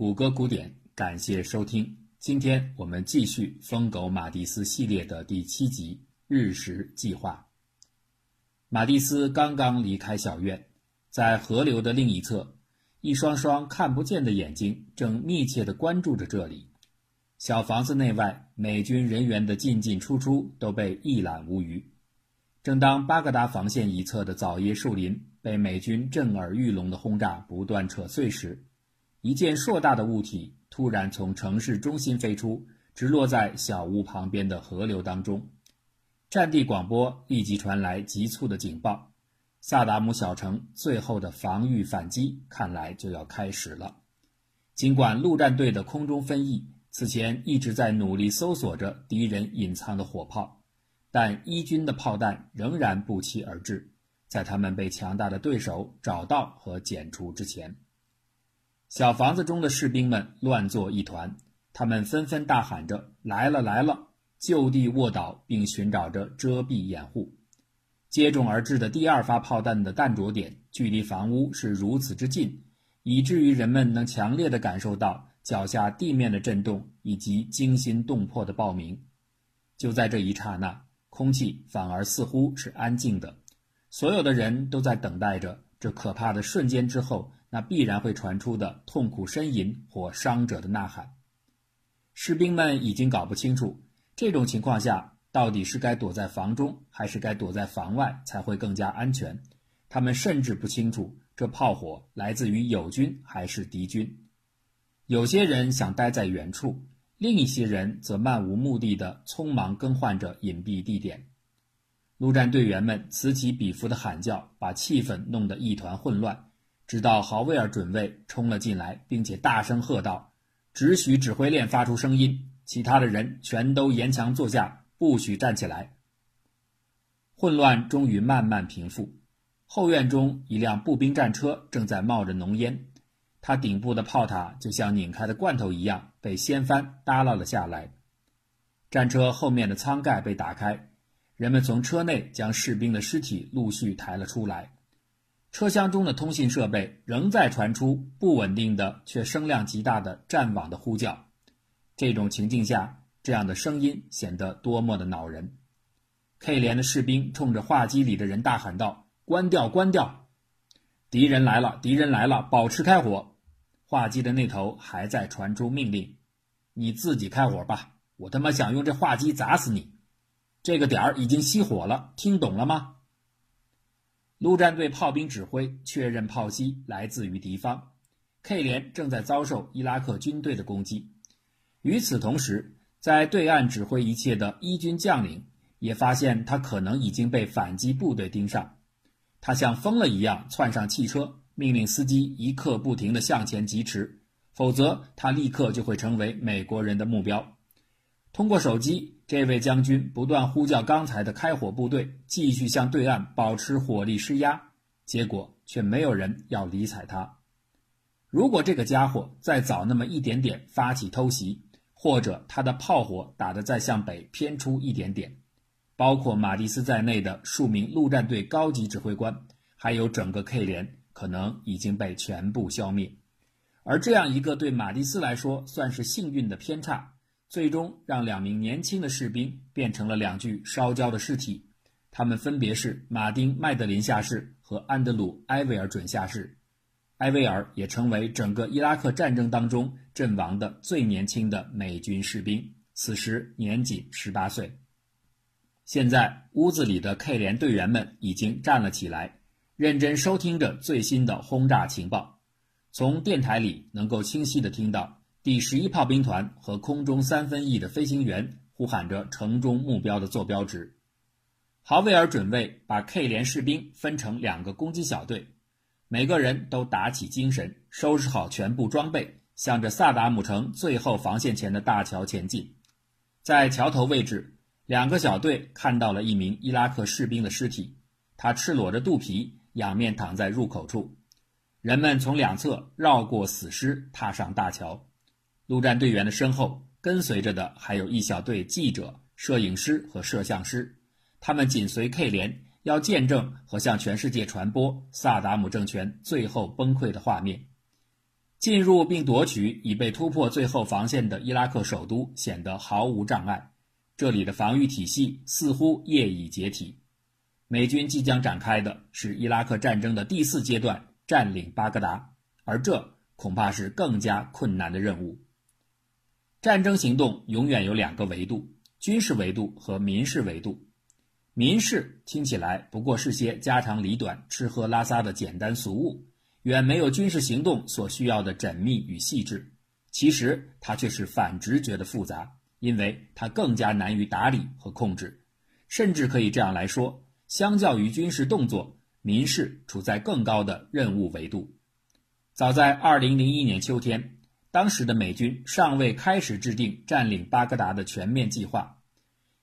谷歌古典，感谢收听。今天我们继续《疯狗马蒂斯》系列的第七集《日食计划》。马蒂斯刚刚离开小院，在河流的另一侧，一双双看不见的眼睛正密切地关注着这里。小房子内外，美军人员的进进出出都被一览无余。正当巴格达防线一侧的枣叶树林被美军震耳欲聋的轰炸不断扯碎时，一件硕大的物体突然从城市中心飞出，直落在小屋旁边的河流当中。战地广播立即传来急促的警报：萨达姆小城最后的防御反击看来就要开始了。尽管陆战队的空中分翼此前一直在努力搜索着敌人隐藏的火炮。但伊军的炮弹仍然不期而至，在他们被强大的对手找到和剪除之前，小房子中的士兵们乱作一团，他们纷纷大喊着“来了来了”，就地卧倒，并寻找着遮蔽掩护。接踵而至的第二发炮弹的弹着点距离房屋是如此之近，以至于人们能强烈地感受到脚下地面的震动以及惊心动魄的爆鸣。就在这一刹那。空气反而似乎是安静的，所有的人都在等待着这可怕的瞬间之后，那必然会传出的痛苦呻吟或伤者的呐喊。士兵们已经搞不清楚，这种情况下到底是该躲在房中，还是该躲在房外才会更加安全。他们甚至不清楚这炮火来自于友军还是敌军。有些人想待在远处。另一些人则漫无目的的匆忙更换着隐蔽地点，陆战队员们此起彼伏的喊叫，把气氛弄得一团混乱。直到豪威尔准尉冲了进来，并且大声喝道：“只许指挥链发出声音，其他的人全都沿墙坐下，不许站起来。”混乱终于慢慢平复。后院中，一辆步兵战车正在冒着浓烟。它顶部的炮塔就像拧开的罐头一样被掀翻耷拉了下来，战车后面的舱盖被打开，人们从车内将士兵的尸体陆续抬了出来。车厢中的通信设备仍在传出不稳定的却声量极大的战网的呼叫。这种情境下，这样的声音显得多么的恼人。K 连的士兵冲着话机里的人大喊道：“关掉，关掉！敌人来了，敌人来了，保持开火！”话机的那头还在传出命令：“你自己开火吧，我他妈想用这话机砸死你！”这个点儿已经熄火了，听懂了吗？陆战队炮兵指挥确认炮击来自于敌方，K 连正在遭受伊拉克军队的攻击。与此同时，在对岸指挥一切的伊军将领也发现他可能已经被反击部队盯上，他像疯了一样窜上汽车。命令司机一刻不停地向前疾驰，否则他立刻就会成为美国人的目标。通过手机，这位将军不断呼叫刚才的开火部队继续向对岸保持火力施压，结果却没有人要理睬他。如果这个家伙再早那么一点点发起偷袭，或者他的炮火打得再向北偏出一点点，包括马蒂斯在内的数名陆战队高级指挥官，还有整个 K 连。可能已经被全部消灭，而这样一个对马蒂斯来说算是幸运的偏差，最终让两名年轻的士兵变成了两具烧焦的尸体。他们分别是马丁·麦德林下士和安德鲁·埃维尔准下士。埃维尔也成为整个伊拉克战争当中阵亡的最年轻的美军士兵，此时年仅十八岁。现在屋子里的 K 连队员们已经站了起来。认真收听着最新的轰炸情报，从电台里能够清晰地听到第十一炮兵团和空中三分翼的飞行员呼喊着城中目标的坐标值。豪威尔准尉把 K 连士兵分成两个攻击小队，每个人都打起精神，收拾好全部装备，向着萨达姆城最后防线前的大桥前进。在桥头位置，两个小队看到了一名伊拉克士兵的尸体，他赤裸着肚皮。仰面躺在入口处，人们从两侧绕过死尸，踏上大桥。陆战队员的身后跟随着的还有一小队记者、摄影师和摄像师，他们紧随 K 连，要见证和向全世界传播萨达姆政权最后崩溃的画面。进入并夺取已被突破最后防线的伊拉克首都显得毫无障碍。这里的防御体系似乎业已解体。美军即将展开的是伊拉克战争的第四阶段——占领巴格达，而这恐怕是更加困难的任务。战争行动永远有两个维度：军事维度和民事维度。民事听起来不过是些家长里短、吃喝拉撒的简单俗物。远没有军事行动所需要的缜密与细致，其实它却是反直觉的复杂，因为它更加难于打理和控制，甚至可以这样来说：相较于军事动作，民事处在更高的任务维度。早在2001年秋天，当时的美军尚未开始制定占领巴格达的全面计划，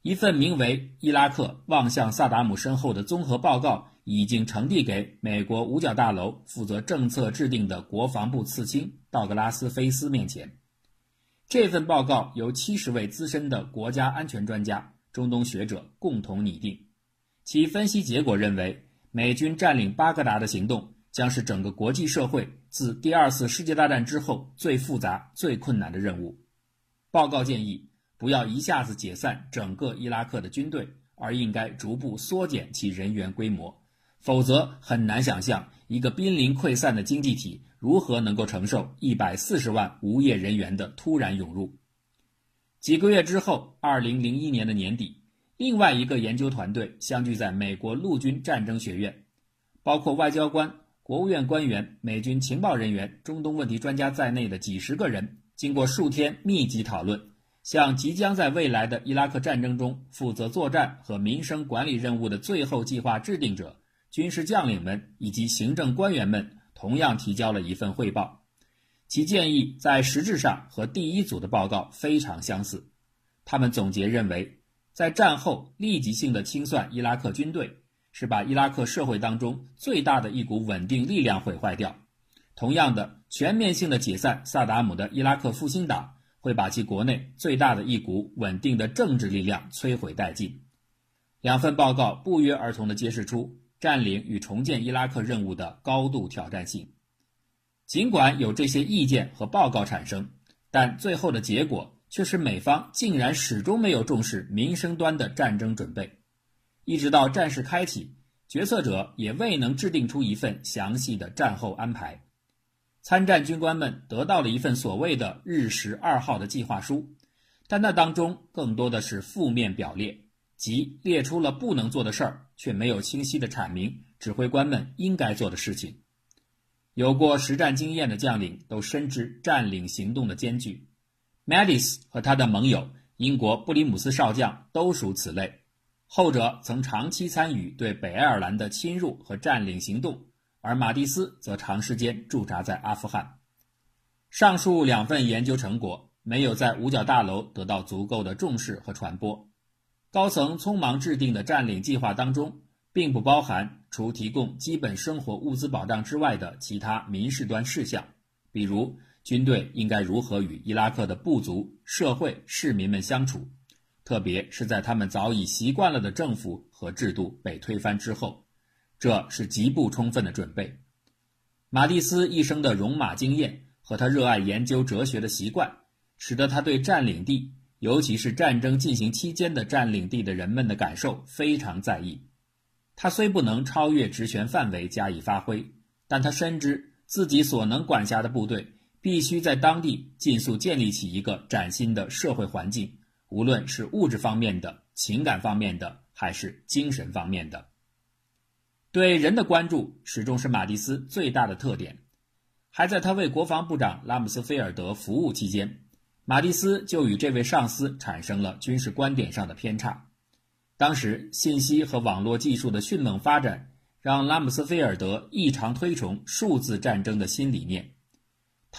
一份名为《伊拉克望向萨达姆身后的综合报告》。已经呈递给美国五角大楼负责政策制定的国防部次卿道格拉斯·菲斯面前。这份报告由七十位资深的国家安全专家、中东学者共同拟定。其分析结果认为，美军占领巴格达的行动将是整个国际社会自第二次世界大战之后最复杂、最困难的任务。报告建议，不要一下子解散整个伊拉克的军队，而应该逐步缩减其人员规模。否则很难想象一个濒临溃散的经济体如何能够承受一百四十万无业人员的突然涌入。几个月之后，二零零一年的年底，另外一个研究团队相聚在美国陆军战争学院，包括外交官、国务院官员、美军情报人员、中东问题专家在内的几十个人，经过数天密集讨论，向即将在未来的伊拉克战争中负责作战和民生管理任务的最后计划制定者。军事将领们以及行政官员们同样提交了一份汇报，其建议在实质上和第一组的报告非常相似。他们总结认为，在战后立即性的清算伊拉克军队，是把伊拉克社会当中最大的一股稳定力量毁坏掉；同样的，全面性的解散萨达姆的伊拉克复兴党，会把其国内最大的一股稳定的政治力量摧毁殆尽。两份报告不约而同地揭示出。占领与重建伊拉克任务的高度挑战性，尽管有这些意见和报告产生，但最后的结果却是美方竟然始终没有重视民生端的战争准备，一直到战事开启，决策者也未能制定出一份详细的战后安排。参战军官们得到了一份所谓的“日食二号”的计划书，但那当中更多的是负面表列。即列出了不能做的事儿，却没有清晰的阐明指挥官们应该做的事情。有过实战经验的将领都深知占领行动的艰巨。马蒂斯和他的盟友英国布里姆斯少将都属此类，后者曾长期参与对北爱尔兰的侵入和占领行动，而马蒂斯则长时间驻扎在阿富汗。上述两份研究成果没有在五角大楼得到足够的重视和传播。高层匆忙制定的占领计划当中，并不包含除提供基本生活物资保障之外的其他民事端事项，比如军队应该如何与伊拉克的部族、社会、市民们相处，特别是在他们早已习惯了的政府和制度被推翻之后，这是极不充分的准备。马蒂斯一生的戎马经验和他热爱研究哲学的习惯，使得他对占领地。尤其是战争进行期间的占领地的人们的感受非常在意。他虽不能超越职权范围加以发挥，但他深知自己所能管辖的部队必须在当地尽速建立起一个崭新的社会环境，无论是物质方面的、情感方面的，还是精神方面的。对人的关注始终是马蒂斯最大的特点。还在他为国防部长拉姆斯菲尔德服务期间。马蒂斯就与这位上司产生了军事观点上的偏差。当时，信息和网络技术的迅猛发展，让拉姆斯菲尔德异常推崇数字战争的新理念。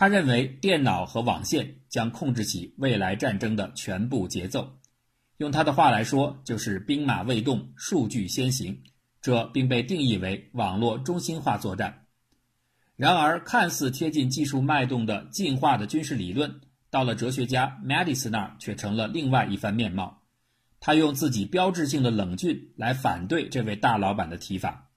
他认为，电脑和网线将控制起未来战争的全部节奏。用他的话来说，就是“兵马未动，数据先行”。这并被定义为网络中心化作战。然而，看似贴近技术脉动的进化的军事理论。到了哲学家马蒂斯那儿，却成了另外一番面貌。他用自己标志性的冷峻来反对这位大老板的提法。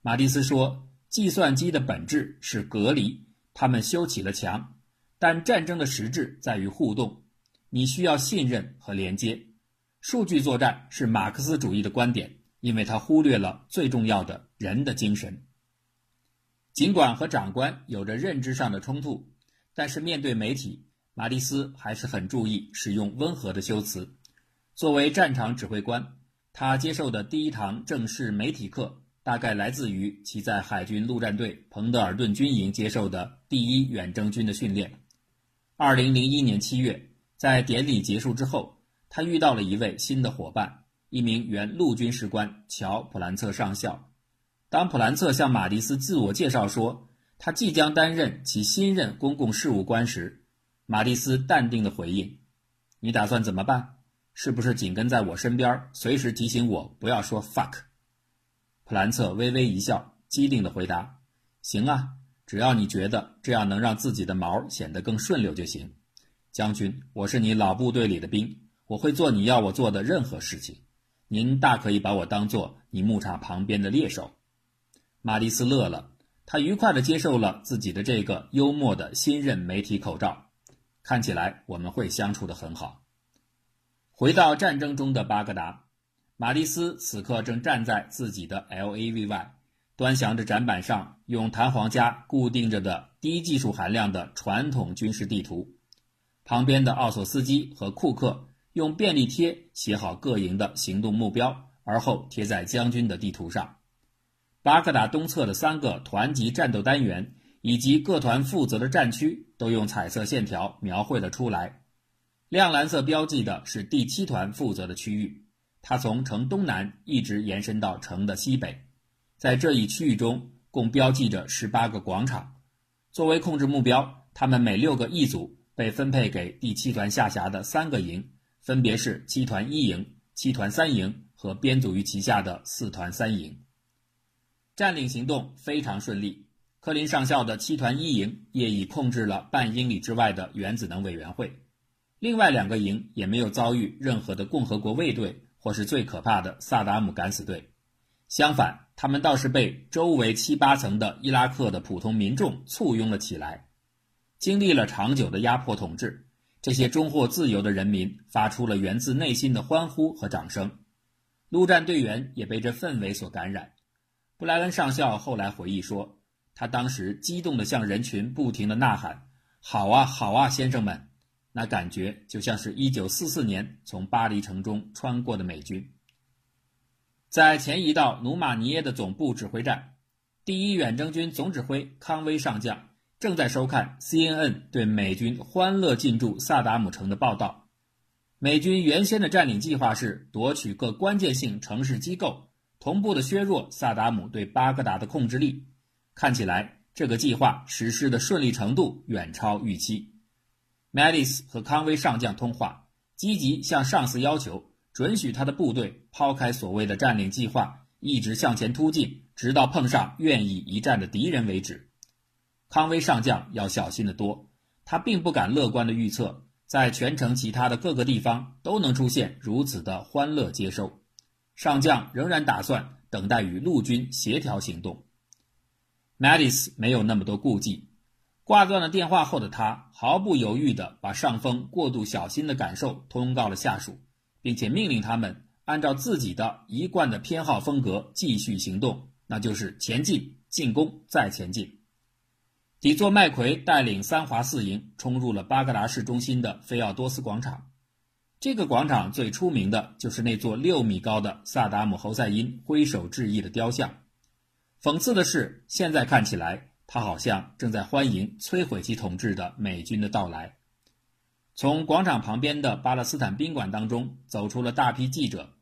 马蒂斯说：“计算机的本质是隔离，他们修起了墙，但战争的实质在于互动，你需要信任和连接。数据作战是马克思主义的观点，因为他忽略了最重要的人的精神。尽管和长官有着认知上的冲突，但是面对媒体，马蒂斯还是很注意使用温和的修辞。作为战场指挥官，他接受的第一堂正式媒体课，大概来自于其在海军陆战队彭德尔顿军营接受的第一远征军的训练。二零零一年七月，在典礼结束之后。他遇到了一位新的伙伴，一名原陆军士官乔·普兰策上校。当普兰策向马蒂斯自我介绍说他即将担任其新任公共事务官时，马蒂斯淡定地回应：“你打算怎么办？是不是紧跟在我身边，随时提醒我不要说 fuck？” 普兰策微微一笑，机灵地回答：“行啊，只要你觉得这样能让自己的毛显得更顺溜就行。将军，我是你老部队里的兵。”我会做你要我做的任何事情，您大可以把我当做你牧场旁边的猎手。玛丽斯乐了，他愉快地接受了自己的这个幽默的新任媒体口罩。看起来我们会相处得很好。回到战争中的巴格达，马蒂斯此刻正站在自己的 LAV 外，端详着展板上用弹簧夹固定着的低技术含量的传统军事地图。旁边的奥索斯基和库克。用便利贴写好各营的行动目标，而后贴在将军的地图上。巴格达东侧的三个团级战斗单元以及各团负责的战区都用彩色线条描绘了出来。亮蓝色标记的是第七团负责的区域，它从城东南一直延伸到城的西北。在这一区域中，共标记着十八个广场。作为控制目标，他们每六个一组被分配给第七团下辖的三个营。分别是七团一营、七团三营和编组于其下的四团三营。占领行动非常顺利。科林上校的七团一营业已控制了半英里之外的原子能委员会，另外两个营也没有遭遇任何的共和国卫队或是最可怕的萨达姆敢死队。相反，他们倒是被周围七八层的伊拉克的普通民众簇拥了起来。经历了长久的压迫统治。这些终获自由的人民发出了源自内心的欢呼和掌声，陆战队员也被这氛围所感染。布莱恩上校后来回忆说，他当时激动地向人群不停地呐喊：“好啊，好啊，先生们！”那感觉就像是一九四四年从巴黎城中穿过的美军。在前移到努马尼耶的总部指挥站，第一远征军总指挥康威上将。正在收看 CNN 对美军欢乐进驻萨达姆城的报道。美军原先的占领计划是夺取各关键性城市机构，同步的削弱萨达姆对巴格达的控制力。看起来，这个计划实施的顺利程度远超预期。麦迪斯和康威上将通话，积极向上司要求准许他的部队抛开所谓的占领计划，一直向前突进，直到碰上愿意一战的敌人为止。康威上将要小心得多，他并不敢乐观地预测，在全城其他的各个地方都能出现如此的欢乐接收。上将仍然打算等待与陆军协调行动。麦迪斯没有那么多顾忌，挂断了电话后的他毫不犹豫地把上峰过度小心的感受通告了下属，并且命令他们按照自己的一贯的偏好风格继续行动，那就是前进、进攻、再前进。底座麦奎带领三华四营冲入了巴格达市中心的菲奥多斯广场。这个广场最出名的就是那座六米高的萨达姆侯赛因挥手致意的雕像。讽刺的是，现在看起来他好像正在欢迎摧毁其统治的美军的到来。从广场旁边的巴勒斯坦宾馆当中走出了大批记者，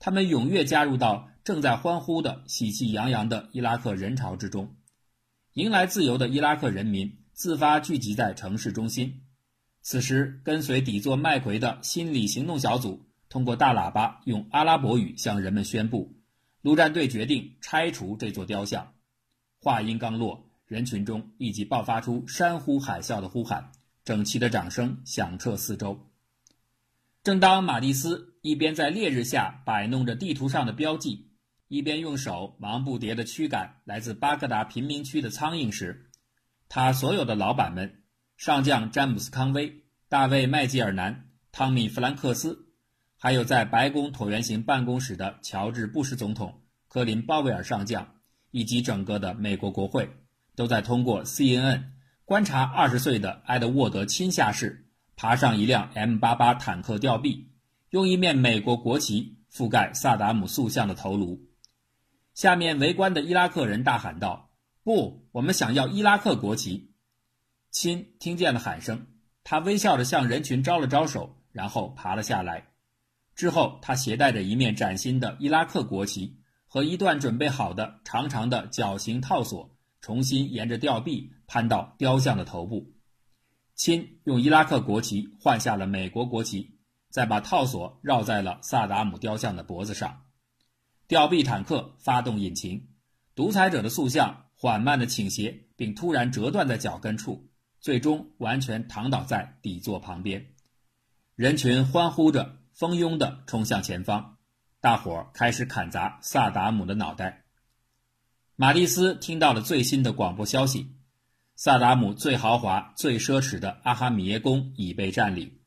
他们踊跃加入到正在欢呼的喜气洋洋的伊拉克人潮之中。迎来自由的伊拉克人民自发聚集在城市中心。此时，跟随底座麦奎的心理行动小组通过大喇叭用阿拉伯语向人们宣布：陆战队决定拆除这座雕像。话音刚落，人群中立即爆发出山呼海啸的呼喊，整齐的掌声响彻四周。正当马蒂斯一边在烈日下摆弄着地图上的标记。一边用手忙不迭地驱赶来自巴格达贫民区的苍蝇时，他所有的老板们，上将詹姆斯·康威、大卫·麦吉尔南、汤米·弗兰克斯，还有在白宫椭圆形办公室的乔治·布什总统、科林·鲍威尔上将，以及整个的美国国会，都在通过 CNN 观察二十岁的埃德沃德亲下士爬上一辆 M88 坦克吊臂，用一面美国国旗覆盖萨达姆塑像的头颅。下面围观的伊拉克人大喊道：“不，我们想要伊拉克国旗！”亲听见了喊声，他微笑着向人群招了招手，然后爬了下来。之后，他携带着一面崭新的伊拉克国旗和一段准备好的长长的绞刑套索，重新沿着吊臂攀到雕像的头部。亲用伊拉克国旗换下了美国国旗，再把套索绕在了萨达姆雕像的脖子上。吊臂坦克发动引擎，独裁者的塑像缓慢地倾斜，并突然折断在脚跟处，最终完全躺倒在底座旁边。人群欢呼着，蜂拥地冲向前方，大伙儿开始砍砸萨达姆的脑袋。马蒂斯听到了最新的广播消息：萨达姆最豪华、最奢侈的阿哈米耶宫已被占领。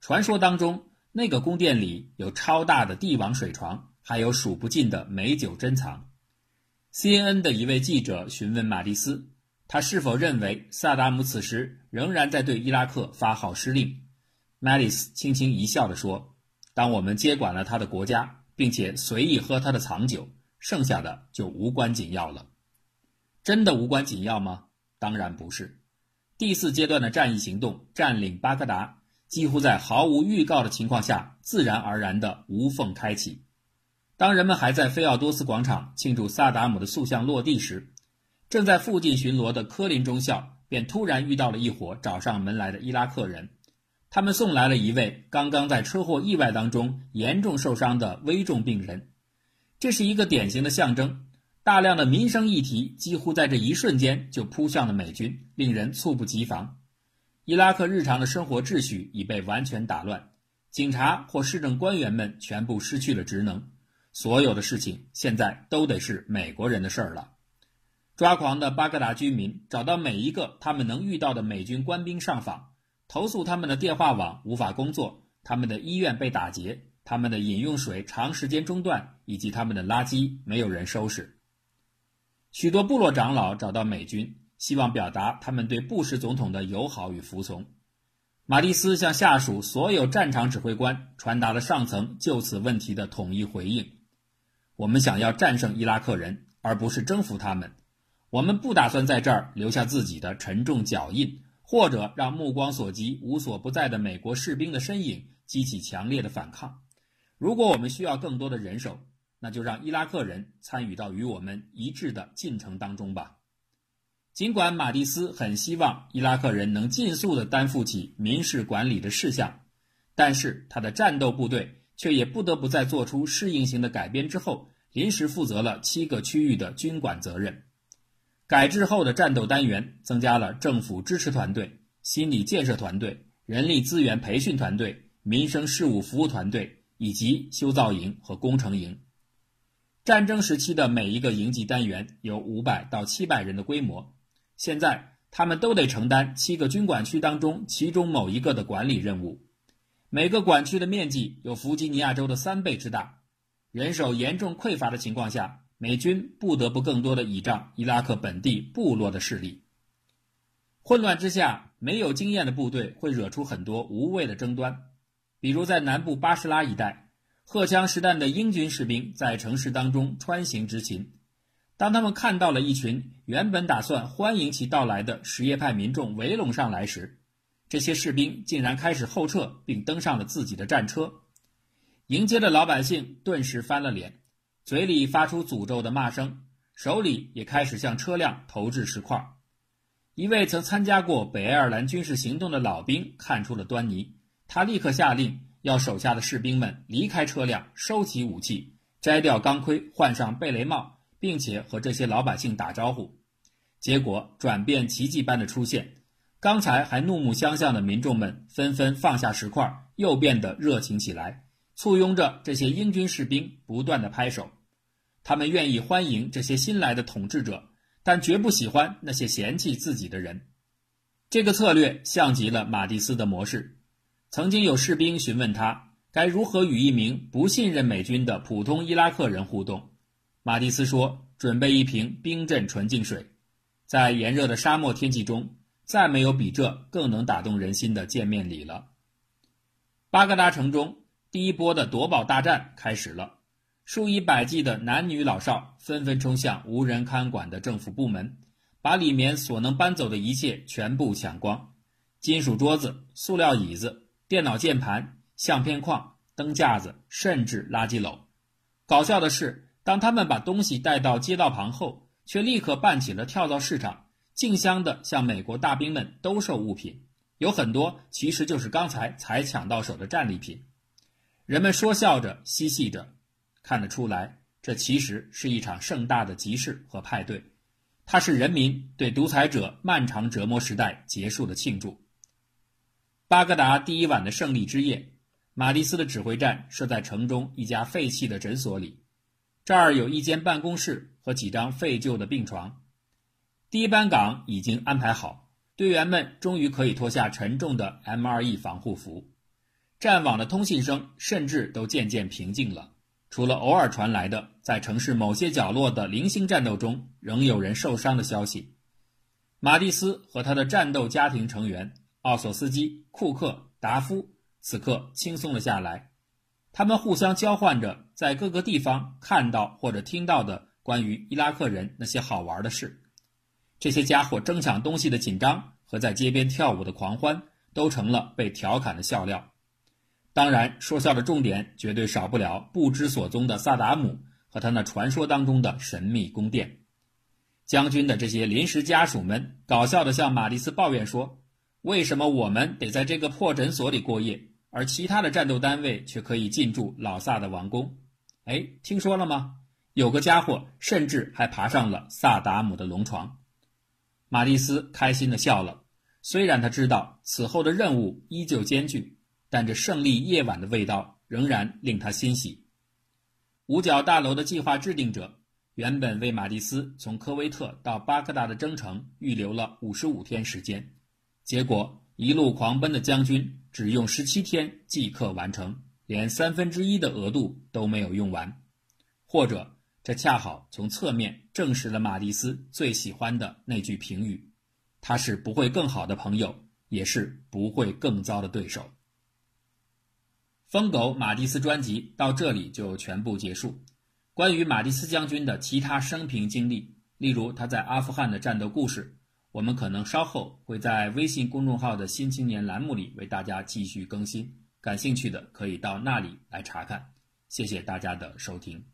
传说当中，那个宫殿里有超大的帝王水床。还有数不尽的美酒珍藏。CNN 的一位记者询问马蒂斯，他是否认为萨达姆此时仍然在对伊拉克发号施令。马蒂斯轻轻一笑地说：“当我们接管了他的国家，并且随意喝他的藏酒，剩下的就无关紧要了。真的无关紧要吗？当然不是。第四阶段的战役行动占领巴格达，几乎在毫无预告的情况下，自然而然的无缝开启。”当人们还在菲奥多斯广场庆祝萨达姆的塑像落地时，正在附近巡逻的科林中校便突然遇到了一伙找上门来的伊拉克人。他们送来了一位刚刚在车祸意外当中严重受伤的危重病人。这是一个典型的象征。大量的民生议题几乎在这一瞬间就扑向了美军，令人猝不及防。伊拉克日常的生活秩序已被完全打乱，警察或市政官员们全部失去了职能。所有的事情现在都得是美国人的事儿了。抓狂的巴格达居民找到每一个他们能遇到的美军官兵上访，投诉他们的电话网无法工作，他们的医院被打劫，他们的饮用水长时间中断，以及他们的垃圾没有人收拾。许多部落长老找到美军，希望表达他们对布什总统的友好与服从。马蒂斯向下属所有战场指挥官传达了上层就此问题的统一回应。我们想要战胜伊拉克人，而不是征服他们。我们不打算在这儿留下自己的沉重脚印，或者让目光所及、无所不在的美国士兵的身影激起强烈的反抗。如果我们需要更多的人手，那就让伊拉克人参与到与我们一致的进程当中吧。尽管马蒂斯很希望伊拉克人能尽速地担负起民事管理的事项，但是他的战斗部队。却也不得不在做出适应性的改编之后，临时负责了七个区域的军管责任。改制后的战斗单元增加了政府支持团队、心理建设团队、人力资源培训团队、民生事务服务团队以及修造营和工程营。战争时期的每一个营级单元有五百到七百人的规模，现在他们都得承担七个军管区当中其中某一个的管理任务。每个管区的面积有弗吉尼亚州的三倍之大，人手严重匮乏的情况下，美军不得不更多的倚仗伊拉克本地部落的势力。混乱之下，没有经验的部队会惹出很多无谓的争端，比如在南部巴士拉一带，荷枪实弹的英军士兵在城市当中穿行执勤，当他们看到了一群原本打算欢迎其到来的什叶派民众围拢上来时，这些士兵竟然开始后撤，并登上了自己的战车。迎接的老百姓顿时翻了脸，嘴里发出诅咒的骂声，手里也开始向车辆投掷石块。一位曾参加过北爱尔兰军事行动的老兵看出了端倪，他立刻下令要手下的士兵们离开车辆，收起武器，摘掉钢盔，换上贝雷帽，并且和这些老百姓打招呼。结果转变奇迹般的出现。刚才还怒目相向的民众们纷纷放下石块，又变得热情起来，簇拥着这些英军士兵不断的拍手。他们愿意欢迎这些新来的统治者，但绝不喜欢那些嫌弃自己的人。这个策略像极了马蒂斯的模式。曾经有士兵询问他该如何与一名不信任美军的普通伊拉克人互动，马蒂斯说：“准备一瓶冰镇纯净水。”在炎热的沙漠天气中，再没有比这更能打动人心的见面礼了。巴格达城中，第一波的夺宝大战开始了，数以百计的男女老少纷纷冲向无人看管的政府部门。把里面所能搬走的一切全部抢光，金属桌子、塑料椅子、电脑键盘、相片框、灯架子，甚至垃圾篓。搞笑的是，当他们把东西带到街道旁后，却立刻办起了跳蚤市场，竞相的向美国大兵们兜售物品。有很多其实就是刚才才抢到手的战利品。人们说笑着嬉戏着，看得出来，这其实是一场盛大的集市和派对。它是人民对独裁者漫长折磨时代结束的庆祝。巴格达第一晚的胜利之夜，马蒂斯的指挥站设在城中一家废弃的诊所里，这儿有一间办公室和几张废旧的病床。第一班岗已经安排好，队员们终于可以脱下沉重的 MRE 防护服，战网的通信声甚至都渐渐平静了。除了偶尔传来的在城市某些角落的零星战斗中仍有人受伤的消息，马蒂斯和他的战斗家庭成员奥索斯基、库克、达夫此刻轻松了下来。他们互相交换着在各个地方看到或者听到的关于伊拉克人那些好玩的事。这些家伙争抢东西的紧张和在街边跳舞的狂欢，都成了被调侃的笑料。当然，说笑的重点绝对少不了不知所踪的萨达姆和他那传说当中的神秘宫殿。将军的这些临时家属们搞笑地向马蒂斯抱怨说：“为什么我们得在这个破诊所里过夜，而其他的战斗单位却可以进驻老萨的王宫？”哎，听说了吗？有个家伙甚至还爬上了萨达姆的龙床。马蒂斯开心地笑了，虽然他知道此后的任务依旧艰巨。但这胜利夜晚的味道仍然令他欣喜。五角大楼的计划制定者原本为马蒂斯从科威特到巴格达的征程预留了五十五天时间，结果一路狂奔的将军只用十七天即刻完成，连三分之一的额度都没有用完。或者，这恰好从侧面证实了马蒂斯最喜欢的那句评语：“他是不会更好的朋友，也是不会更糟的对手。”疯狗马蒂斯专辑到这里就全部结束。关于马蒂斯将军的其他生平经历，例如他在阿富汗的战斗故事，我们可能稍后会在微信公众号的新青年栏目里为大家继续更新。感兴趣的可以到那里来查看。谢谢大家的收听。